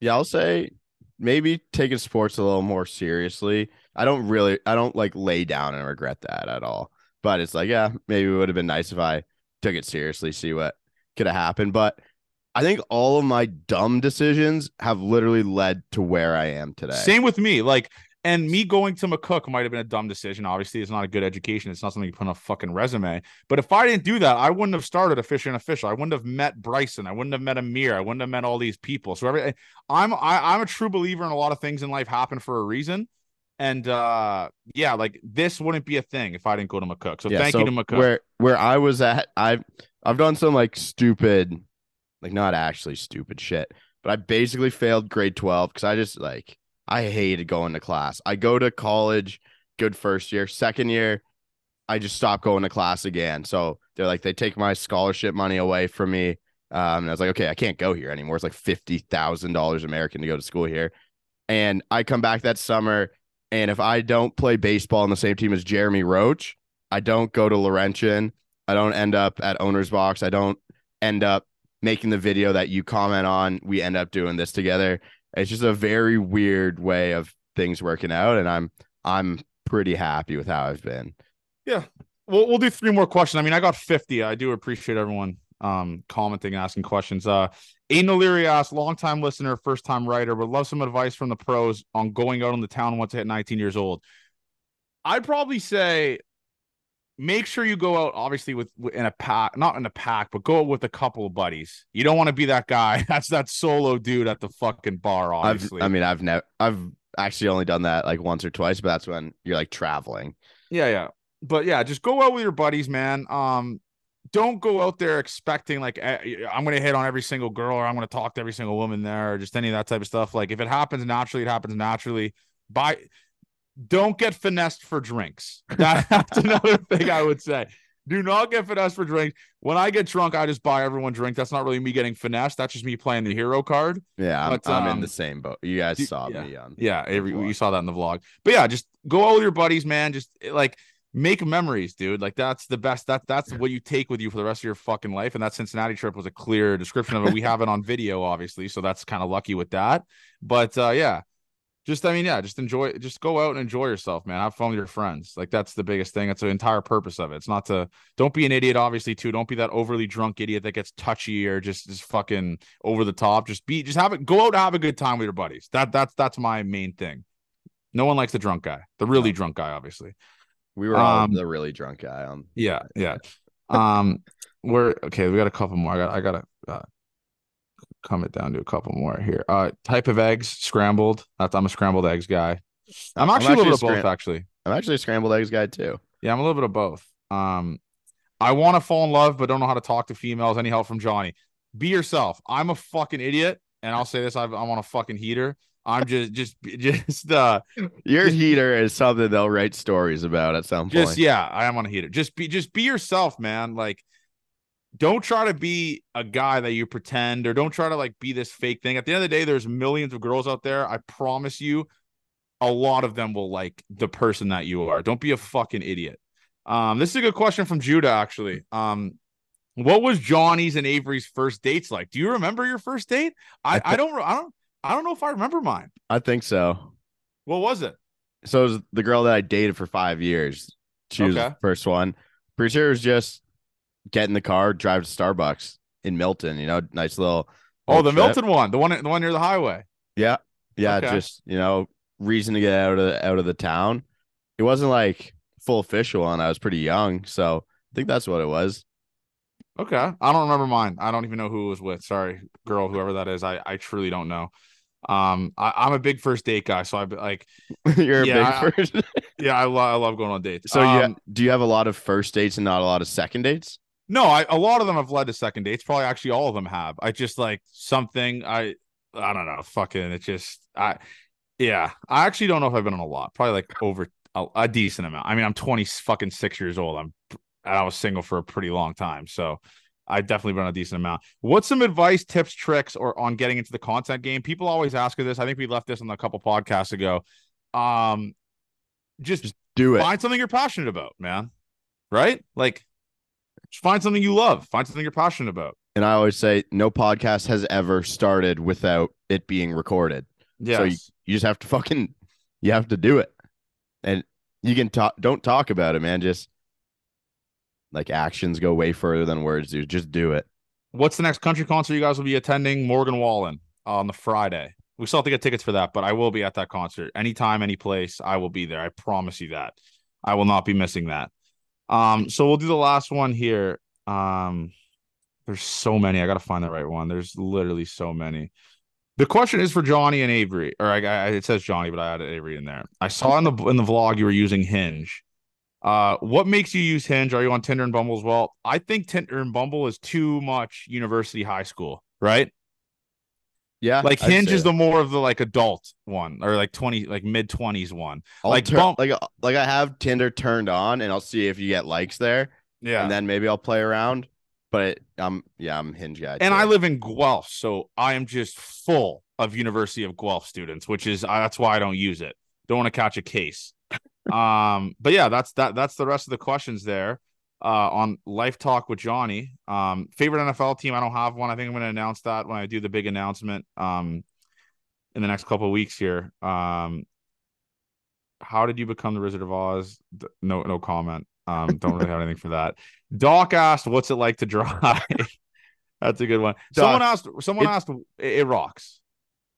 Yeah, I'll say maybe taking sports a little more seriously. I don't really, I don't like lay down and regret that at all. But it's like, yeah, maybe it would have been nice if I took it seriously, see what could have happened. But I think all of my dumb decisions have literally led to where I am today. Same with me. Like, and me going to McCook might have been a dumb decision. Obviously, it's not a good education. It's not something you put on a fucking resume. But if I didn't do that, I wouldn't have started a fish and official. I wouldn't have met Bryson. I wouldn't have met Amir. I wouldn't have met all these people. So every I'm I, I'm a true believer in a lot of things in life happen for a reason. And uh yeah, like this wouldn't be a thing if I didn't go to McCook. So Yeah, thank so you to McCook. Where where I was at, I've I've done some like stupid, like not actually stupid shit, but I basically failed grade 12 because I just like I hated going to class. I go to college, good first year, second year, I just stopped going to class again. So they're like they take my scholarship money away from me. Um, and I was like, okay, I can't go here anymore. It's like fifty thousand dollars American to go to school here. And I come back that summer, and if I don't play baseball on the same team as Jeremy Roach, I don't go to Laurentian. I don't end up at owner's box. I don't end up making the video that you comment on. We end up doing this together. It's just a very weird way of things working out, and I'm I'm pretty happy with how I've been. Yeah. We'll we'll do three more questions. I mean, I got 50. I do appreciate everyone um commenting, asking questions. Uh Aiden O'Leary asked, longtime listener, first time writer, would love some advice from the pros on going out on the town once I hit 19 years old. I'd probably say make sure you go out obviously with in a pack, not in a pack, but go out with a couple of buddies. You don't want to be that guy. <laughs> That's that solo dude at the fucking bar, I've obviously. I mean I've never I've actually only done that like once or twice, but that's when you're like traveling. Yeah, yeah. But yeah, just go out with your buddies, man. Um, don't go out there expecting like eh, I'm gonna hit on every single girl or I'm gonna talk to every single woman there or just any of that type of stuff. Like if it happens naturally, it happens naturally. By don't get finessed for drinks. <laughs> That, that's another <laughs> thing I would say. Do not get finessed for drinks. When I get drunk, I just buy everyone drink. That's not really me getting finessed. That's just me playing the hero card. Yeah, I'm, But, I'm in um, the same boat. You guys saw yeah. me on. Yeah, every, you saw that in the vlog. But yeah, just go out with your buddies, man. Just like make memories, dude. Like that's the best. That that's what you take with you for the rest of your fucking life. And that Cincinnati trip was a clear description of it. We have it on <laughs> video, obviously, so that's kind of lucky with that. But uh yeah, just I mean, yeah, just enjoy. Just go out and enjoy yourself, man. Have fun with your friends. Like that's the biggest thing. That's the entire purpose of it. It's not to don't be an idiot, obviously, too. Don't be that overly drunk idiot that gets touchy or just just fucking over the top. Just be just have it. Go out and have a good time with your buddies. That that's that's my main thing. No one likes the drunk guy, the really drunk guy, obviously. We were all Um, the really drunk guy on. Yeah, yeah. <laughs> Um, we're okay. We got a couple more. I got I gotta uh, come it down to a couple more here. Uh, type of eggs scrambled. I'm a scrambled eggs guy. I'm actually, a little bit of both, actually. I'm actually a scrambled eggs guy too. Yeah, I'm a little bit of both. Um, I want to fall in love, but don't know how to talk to females. Any help from Johnny? Be yourself. I'm a fucking idiot, and I'll say this: I've, I'm on a fucking heater. I'm just, just, <laughs> just, uh, Your heater is something they'll write stories about at some just point. yeah. I am on a heater. Just be, just be yourself, man. Like, don't try to be a guy that you pretend, or don't try to like be this fake thing. At the end of the day, there's millions of girls out there. I promise you, a lot of them will like the person that you are. Don't be a fucking idiot. Um, this is a good question from Judah, actually. Um, what was Johnny's and Avery's first dates like? Do you remember your first date? I, I I don't I don't I don't know if I remember mine. I think so. What was it? So it was the girl that I dated for five years. She was Okay. the first one. Pretty sure it was just get in the car, drive to Starbucks in Milton. You know, nice little. Oh, the trip. Milton one, the one the one near the highway. Yeah, yeah. Okay. Just you know, reason to get out of the, out of the town. It wasn't like full official one. I was pretty young, so I think that's what it was. Okay. I don't remember mine. I don't even know who it was with. Sorry, girl, whoever that is. I, I truly don't know. Um, I, I'm a big first date guy, so I like <laughs> You're a Yeah, I- big first. <laughs> yeah, I, lo- I love going on dates. so um, yeah, do you have a lot of first dates and not a lot of second dates? no, I a lot of them have led to second dates. Probably actually all of them have. I just like something I I don't know, fucking it just I yeah. I actually don't know if I've been on a lot. Probably like over a, a decent amount. I mean, I'm 20 fucking six years old. I'm and I was single for a pretty long time, so I've definitely run a decent amount. What's some advice, tips, tricks, or on getting into the content game? People always ask her this. I think we left this on a couple podcasts ago. Um, just Do it. find something you're passionate about, man. Right? Like, just find something you love. Find something you're passionate about. And I always say no podcast has ever started without it being recorded. Yes. So you, you just have to fucking you have to do it. And you can talk don't talk about it, man. Just like actions go way further than words do. Just do it. What's the next country concert you guys will be attending? Morgan Wallen on the Friday. We still have to get tickets for that, but I will be at that concert. Anytime, any place, I will be there. I promise you that. I will not be missing that. Um, so we'll do the last one here. Um, there's so many. I gotta find the right one. There's literally so many. The question is for Johnny and Avery, or I, I, it says Johnny, but I added Avery in there. I saw in the in the vlog you were using Hinge. Uh, what makes you use Hinge? Are you on Tinder and Bumble as well? I think Tinder and Bumble is too much university high school, right? Yeah. Like Hinge is the more of the like adult one or like 20 like mid 20s one. I'll like turn- Bump- like uh, like I have Tinder turned on and I'll see if you get likes there. Yeah. And then maybe I'll play around. But I'm yeah, I'm Hinge guy. and. I live in Guelph, so I am just full of University of Guelph students, which is uh, that's why I don't use it. Don't want to catch a case. Um, but yeah, that's that. That's the rest of the questions there. Uh, on Life Talk with Johnny. Um, favorite NFL team? I don't have one. I think I'm going to announce that when I do the big announcement. Um, in the next couple of weeks here. Um, how did you become the Wizard of Oz? No, no comment. Um, don't really have anything for that. <laughs> Doc asked, "What's it like to drive?" <laughs> That's a good one. someone asked. Someone it- asked. It, it rocks.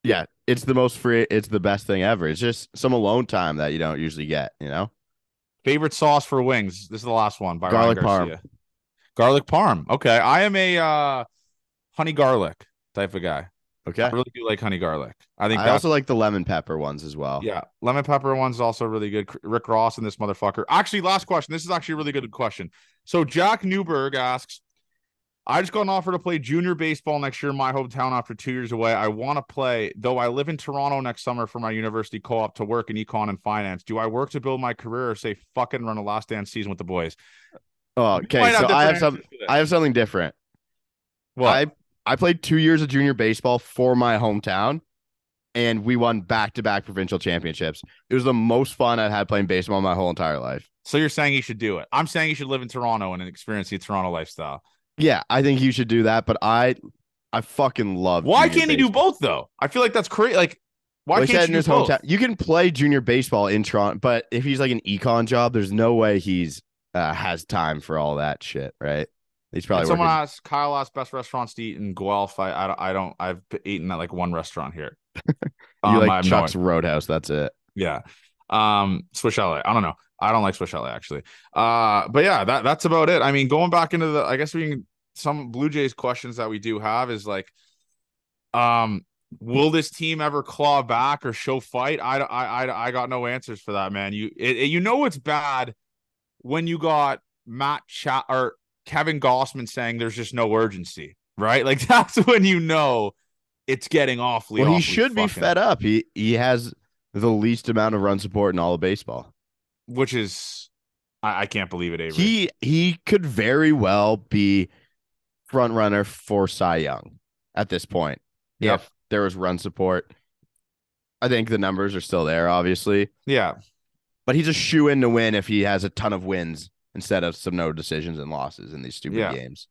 yeah, it's the most free. It's the best thing ever. It's just some alone time that you don't usually get. You know, Favorite sauce for wings. This is the last one by Garlic Garcia. Garlic parm. Okay, I am a uh, honey garlic type of guy. okay. I really do like honey garlic. I think I also like the lemon pepper ones as well. Yeah, lemon pepper one's also really good. Rick Ross and this motherfucker. Actually, last question. This is actually a really good question. So Jack Newberg asks, I just got an offer to play junior baseball next year in my hometown after two years away. I want to play, though I live in Toronto next summer for my university co-op to work in econ and finance. Do I work to build my career or say fuck it and run a last dance season with the boys? Oh, okay. So I have some. answers to this. I have something different. Well, I I played two years of junior baseball for my hometown, and we won back to back provincial championships. It was the most fun I've had playing baseball my whole entire life. so you're saying you should do it? I'm saying you should live in Toronto and experience the Toronto lifestyle. Yeah, I think you should do that. But I, I fucking love. Why can't he do both though? I feel like that's crazy. Like, why can't you his do both? hometown? You can play junior baseball in Toronto, but if he's like an econ job, there's no way he's uh, has time for all that shit, right? He's probably someone asked Kyle asked best restaurants to eat in Guelph. I I, don't- I don't I've eaten at like one restaurant here. <laughs> you Um, like Chuck's. Roadhouse. That's it. yeah. Um, Swiss chalet. I don't know. I don't like Swiss chalet actually. Uh, but yeah, that that's about it. I mean, going back into the, I guess we can some Blue Jays questions that we do have is like, um, will this team ever claw back or show fight? I I I, I got no answers for that, man. You it, it- you know it's bad when you got Matt Chat or Kevin Gausman saying there's just no urgency, right? Like <laughs> that's when you know it's getting awfully. Well, he awfully should be fed up. He he has the least amount of run support in all of baseball. Which is I, I can't believe it. Avery. He he could very well be front runner for Cy Young at this point. Yep. If there was run support, I think the numbers are still there, obviously. yeah, But he's a shoe in to win if he has a ton of wins instead of some no decisions and losses in these stupid Yeah. games.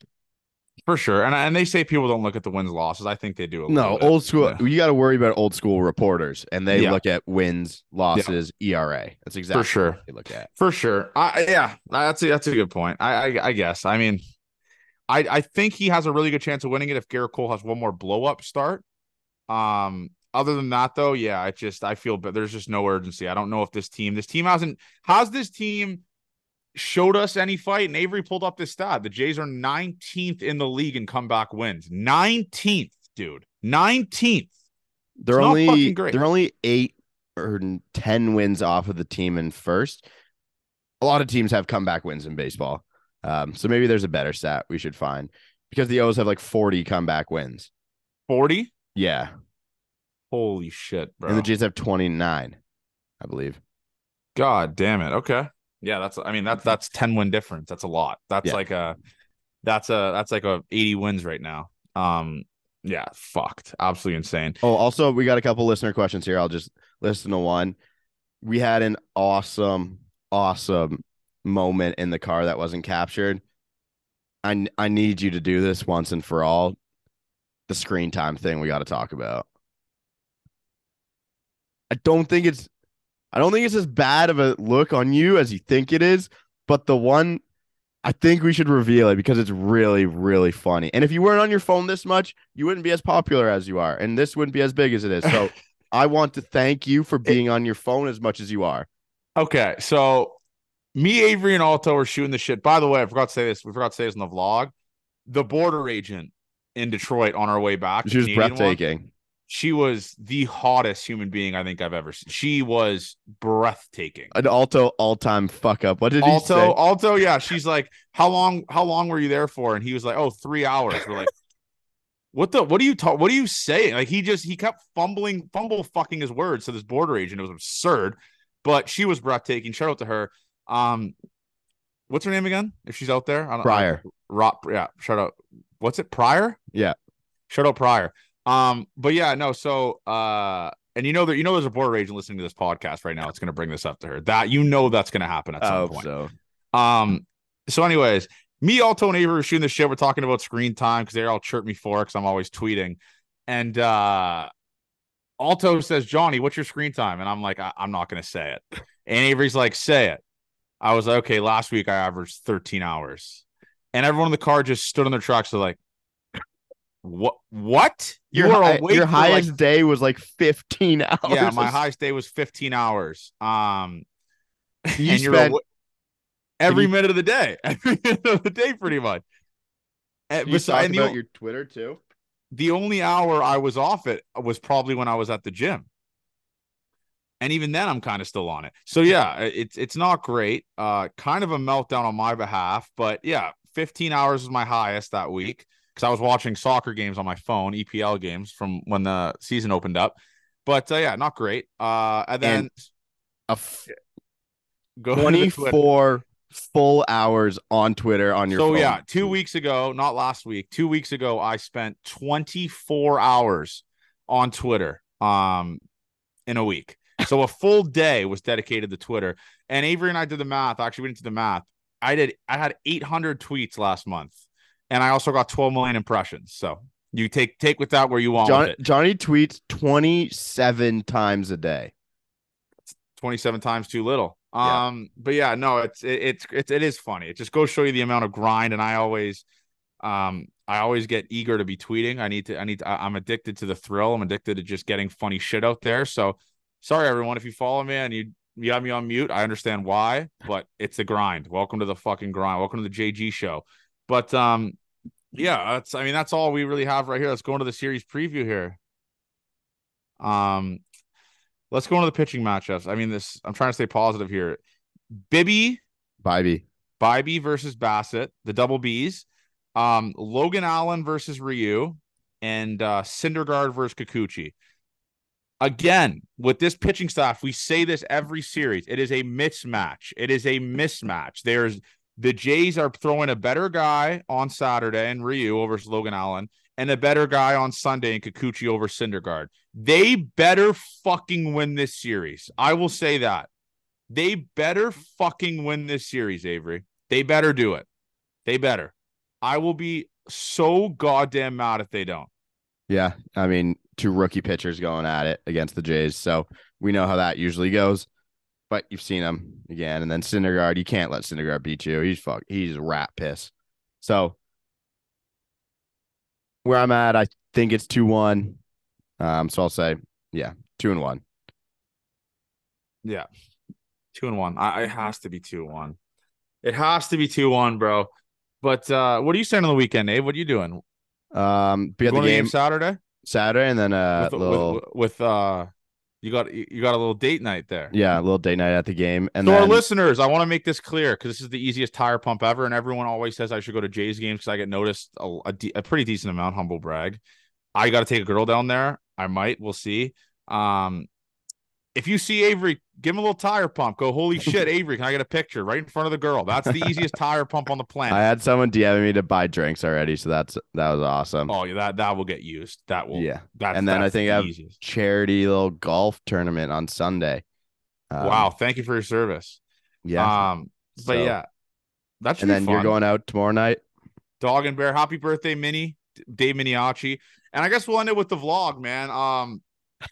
For sure. And and they say people don't look at the wins losses. I think they do. A No, bit. old school. Yeah. You got to worry about old school reporters, and they Yeah. look at wins, losses, ERA. That's exactly for sure. what they look at. For sure. I yeah, that's a, that's a good point. I, I I guess. I mean, I I think he has a really good chance of winning it if Gerrit Cole has one more blow up start. Um. Other than that, though, yeah, I just I feel but there's just no urgency. I don't know if this team this team hasn't has this team showed us any fight. And Avery pulled up this stat. The Jays are 19th in the league in comeback wins. 19th, dude. 19th. They're It's only great. they're only eight or ten wins off of the team in first. A lot of teams have comeback wins in baseball, um, so maybe there's a better stat we should find because the O's have like 40 comeback wins. 40. Yeah, Holy shit, bro. and the Jays have 29, I believe. God damn it. Okay. Yeah, that's I mean that's that's 10 win difference. That's a lot. That's Yeah. like a that's a that's like a 80 wins right now. Um yeah, fucked. Absolutely insane. Oh, also we got a couple listener questions here. I'll just listen to one. We had an awesome, awesome moment in the car that wasn't captured. I I need you to do this once and for all. The screen time thing we got to talk about. I don't think it's I don't think it's as bad of a look on you as you think it is, but the one I think we should reveal it because it's really, really funny. And if you weren't on your phone this much, you wouldn't be as popular as you are, and this wouldn't be as big as it is. So <laughs> I want to thank you for being on your phone as much as you are. Okay, so me, Avery, and Alto are shooting the shit. By the way, I forgot to say this. We forgot to say this in the vlog. The border agent in Detroit on our way back. She was breathtaking. One, she was the hottest human being I think I've ever seen. She was breathtaking. An Alto all time fuck up. What did Alto, he say? Alto, yeah. She's like, How long, how long were you there for? And he was like, Oh, three hours. We're like, <laughs> What the what are you talk what are you saying? Like he just he kept fumbling, fumble fucking his words to this border agent. It was absurd. But she was breathtaking. Shout out to her. Um what's her name again? If she's out there, I don't know. Pryor. Rob, yeah, shout out. What's it? Pryor? Yeah. Shout out Pryor. Um, but yeah, no, so uh and you know that you know there's a border agent listening to this podcast right now. It's gonna bring this up to her. That you know that's gonna happen at some point. So. Um, so anyways, me, Alto, and Avery were shooting the shit. We're talking about screen time because they're all chirp me for because I'm always tweeting. And uh Alto says, Johnny, what's your screen time? And I'm like, I- am not gonna say it. And Avery's like, say it. I was like, okay, last week I averaged 13 hours. And everyone in the car just stood on their trucks. They're like, what? What? You your, high, your highest like, day was like 15 <laughs> hours. Yeah, my highest day was 15 hours. Um, you and spent, you're every you, minute of the day, <laughs> every minute of the day, pretty much. And you talk about the, your Twitter too. The only hour I was off it was probably when I was at the gym. And even then, I'm kind of still on it. So yeah, it's it's not great. Uh, kind of a meltdown on my behalf, but yeah, 15 hours was my highest that week because I was watching soccer games on my phone, EPL games from when the season opened up. But uh, yeah, not great. Uh, and then and a f- go 24 full hours on Twitter on your so phone. yeah, two weeks ago, not last week, two weeks ago, I spent 24 hours on Twitter um in a week. So a full day was dedicated to Twitter. And Avery and I did the math. Actually, we didn't do the math. I did I had 800 tweets last month and I also got 12 million impressions. So you take take with that where you want. John, Johnny tweets 27 times a day. 27 times too little. Yeah. Um, but yeah, no, it's it, it's it's it is funny. It just goes show you the amount of grind, and I always um I always get eager to be tweeting. I need to I need to, I'm addicted to the thrill. I'm addicted to just getting funny shit out there. So sorry everyone if you follow me and you you have me on mute. I understand why, but it's the grind. Welcome to the fucking grind. Welcome to the JG show. But um, yeah, that's I mean that's all we really have right here. Let's go into the series preview here. Um, let's go into the pitching matchups. I mean, this I'm trying to stay positive here. Bibee, Bibee, Bibee versus Bassitt, the double B's. Um, Logan Allen versus Ryu, and uh, Syndergaard versus Kikuchi. Again, with this pitching staff, we say this every series. It is a mismatch. It is a mismatch. There's the Jays are throwing a better guy on Saturday and Ryu over Logan Allen and a better guy on Sunday and Kikuchi over Syndergaard. They better fucking win this series. I will say that. They better fucking win this series, Avery. They better do it. They better. I will be so goddamn mad if they don't. Yeah. I mean, two rookie pitchers going at it against the Jays. So we know how that usually goes but you've seen him again. And then Syndergaard, you can't let Syndergaard beat you. He's fuck. He's rat piss. So where I'm at, I think it's two one. Um, so I'll say, yeah, two and one. Yeah, two and one. I it has to be two one. It has to be two one, bro. But uh, what are you saying on the weekend, Abe? What are you doing? Um, be at the game, game Saturday. Saturday, and then uh, with, little with, with uh you got you got a little date night there. Yeah, a little date night at the game. And so then... our listeners, I want to make this clear because this is the easiest tire pump ever, and everyone always says I should go to Jays games because I get noticed a, a, a, pretty decent amount. Humble brag. I got to take a girl down there. I might. We'll see. Um, if you see Avery, give him a little tire pump. Go, holy <laughs> shit, Avery! Can I get a picture right in front of the girl? That's the easiest tire pump on the planet. I had someone DMing me to buy drinks already, so that's that was awesome. Oh yeah, that that will get used. That will yeah. That's, and then I think the I have easiest. charity little golf tournament on Sunday. Um, wow, thank you for your service. Yeah. Um, but so, yeah, that's and then fun. you're going out tomorrow night. Dog and Bear, happy birthday, Mini Dave Miniacci, and I guess we'll end it with the vlog, man. Um.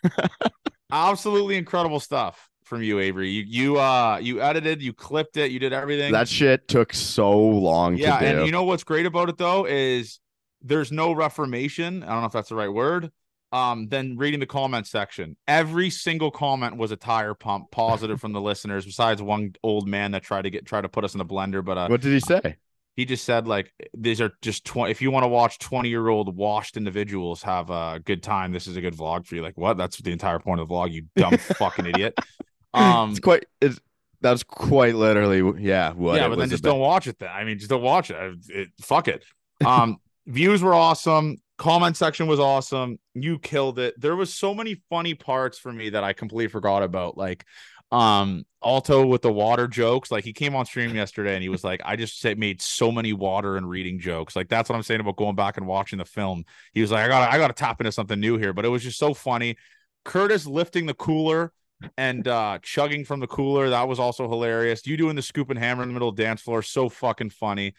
<laughs> Absolutely incredible stuff from you, Avery. You you uh you edited, you clipped it, you did everything. That shit took so long yeah, to do. and you know what's great about it though is there's no reformation. I don't know if that's the right word. Um, then reading the comment section, every single comment was a tire pump positive from the <laughs> listeners, besides one old man that tried to get tried to put us in a blender. But uh, what did he say? He just said like these are just 20 if you want to watch 20 year old washed individuals have a good time this is a good vlog for you. Like what? That's the entire point of the vlog you dumb <laughs> fucking idiot. <laughs> Um it's quite it's that's quite literally yeah what yeah but then just about. don't watch it then. I mean just don't watch it. it fuck it. Um <laughs> views were awesome. Comment section was awesome. You killed it. There was so many funny parts for me that i completely forgot about. Like um alto with the water jokes. Like he came on stream yesterday and he was like i just made so many water and reading jokes. Like that's what i'm saying about going back and watching the film. He was like i gotta i gotta tap into something new here. But it was just so funny. Curtis lifting the cooler and uh chugging from the cooler. That was also hilarious. You doing the scoop and hammer in the middle of the dance floor. So fucking funny.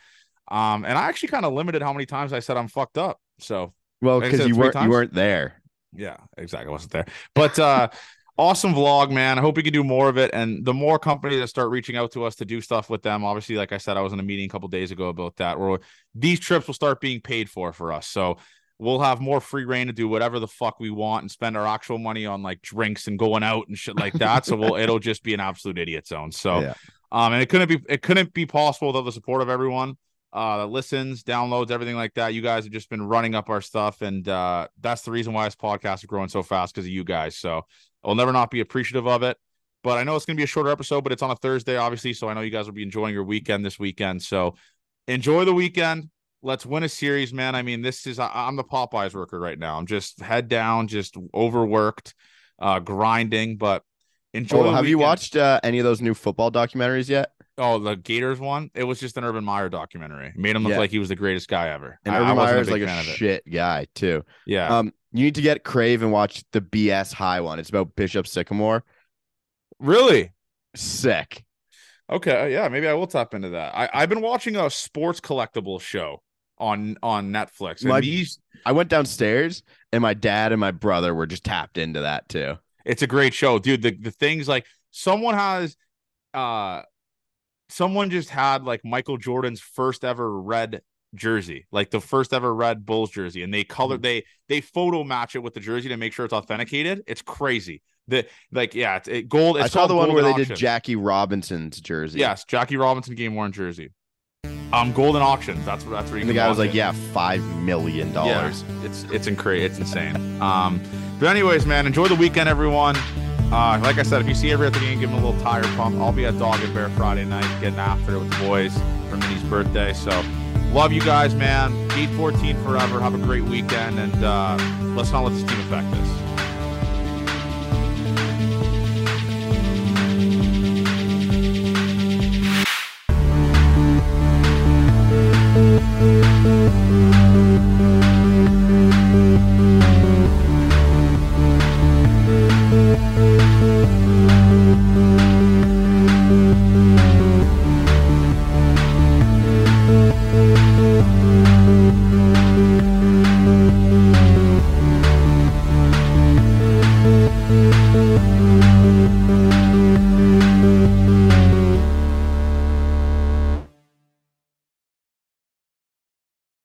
Um and i actually kind of limited how many times i said i'm fucked up. So well because you weren't times? you weren't there. Yeah, exactly. I wasn't there. But uh awesome vlog, man. I hope we can do more of it. And the more companies that start reaching out to us to do stuff with them, obviously, like I said, I was in a meeting a couple days ago about that, where these trips will start being paid for for us. So we'll have more free reign to do whatever the fuck we want and spend our actual money on like drinks and going out and shit like that. so we'll it'll just be an absolute idiot zone. So Yeah. um and it couldn't be it couldn't be possible without the support of everyone uh that listens, downloads, everything like that. You guys have just been running up our stuff, and uh that's the reason why this podcast is growing so fast because of you guys. So I'll never not be appreciative of it. But I know it's gonna be a shorter episode, but it's on a Thursday, obviously. So I know you guys will be enjoying your weekend this weekend. So enjoy the weekend. Let's win a series, man. I mean, this is I, I'm the Popeyes worker right now. I'm just head down, just overworked, uh, grinding. But enjoy. Oh, the have you watched uh, any of those new football documentaries yet Oh, the Gators one. It was just an Urban Meyer documentary. Made him look Yeah. like he was the greatest guy ever. and I, Urban I Meyer is like a shit guy too Yeah. um you need to get crave and watch the bs high one it's about bishop sycamore really? sick Okay. Yeah. Maybe I will tap into that. I, I've been watching a sports collectible show on on Netflix. And My- these i went downstairs and my dad and my brother were just tapped into that too it's a great show, dude. The the things like someone has uh someone just had like Michael Jordan's first ever red jersey, like the first ever red Bulls jersey, and they color Mm-hmm. they they photo match it with the jersey to make sure it's authenticated. It's crazy. The like yeah, it's it, gold. It's i saw the one where they Goldin did jackie robinson's jersey Yes, Jackie Robinson game worn jersey. Um, Goldin Auctions. That's that's where you and the guy was like it. yeah five million dollars Yeah, it's it's incredible. It's insane. Um, but anyways, man, enjoy the weekend, everyone. Uh, like I said, if you see every at the game, give him a little tire pump. I'll be at Dog and Bear Friday night, getting after it with the boys for Minnie's birthday. So, love you guys, man. Gate 14 forever. Have a great weekend, and uh, let's not let this team affect this.